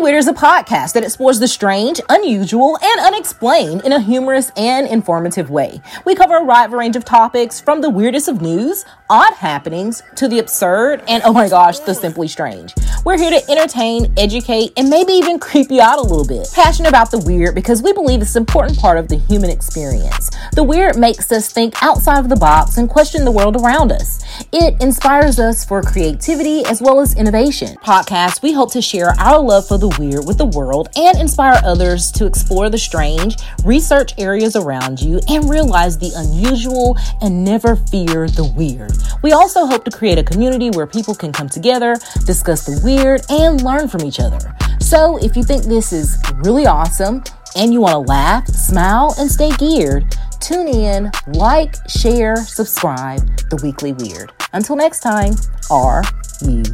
Weird is a podcast that explores the strange, unusual, and unexplained in a humorous and informative way. We cover a wide range of topics from the weirdest of news, odd happenings, to the absurd, and oh my gosh, the simply strange. We're here to entertain, educate, and maybe even creep you out a little bit. Passionate about the weird because we believe it's an important part of the human experience. The weird makes us think outside of the box and question the world around us. It inspires us for creativity as well as innovation. Podcast, we hope to share our love for weird with the world and inspire others to explore the strange, research areas around you, and realize the unusual and never fear the weird. We also hope to create a community where people can come together, discuss the weird, and learn from each other. So if you think this is really awesome and you want to laugh, smile, and stay geared, tune in, like, share, subscribe, The Weekly Weird. Until next time, are you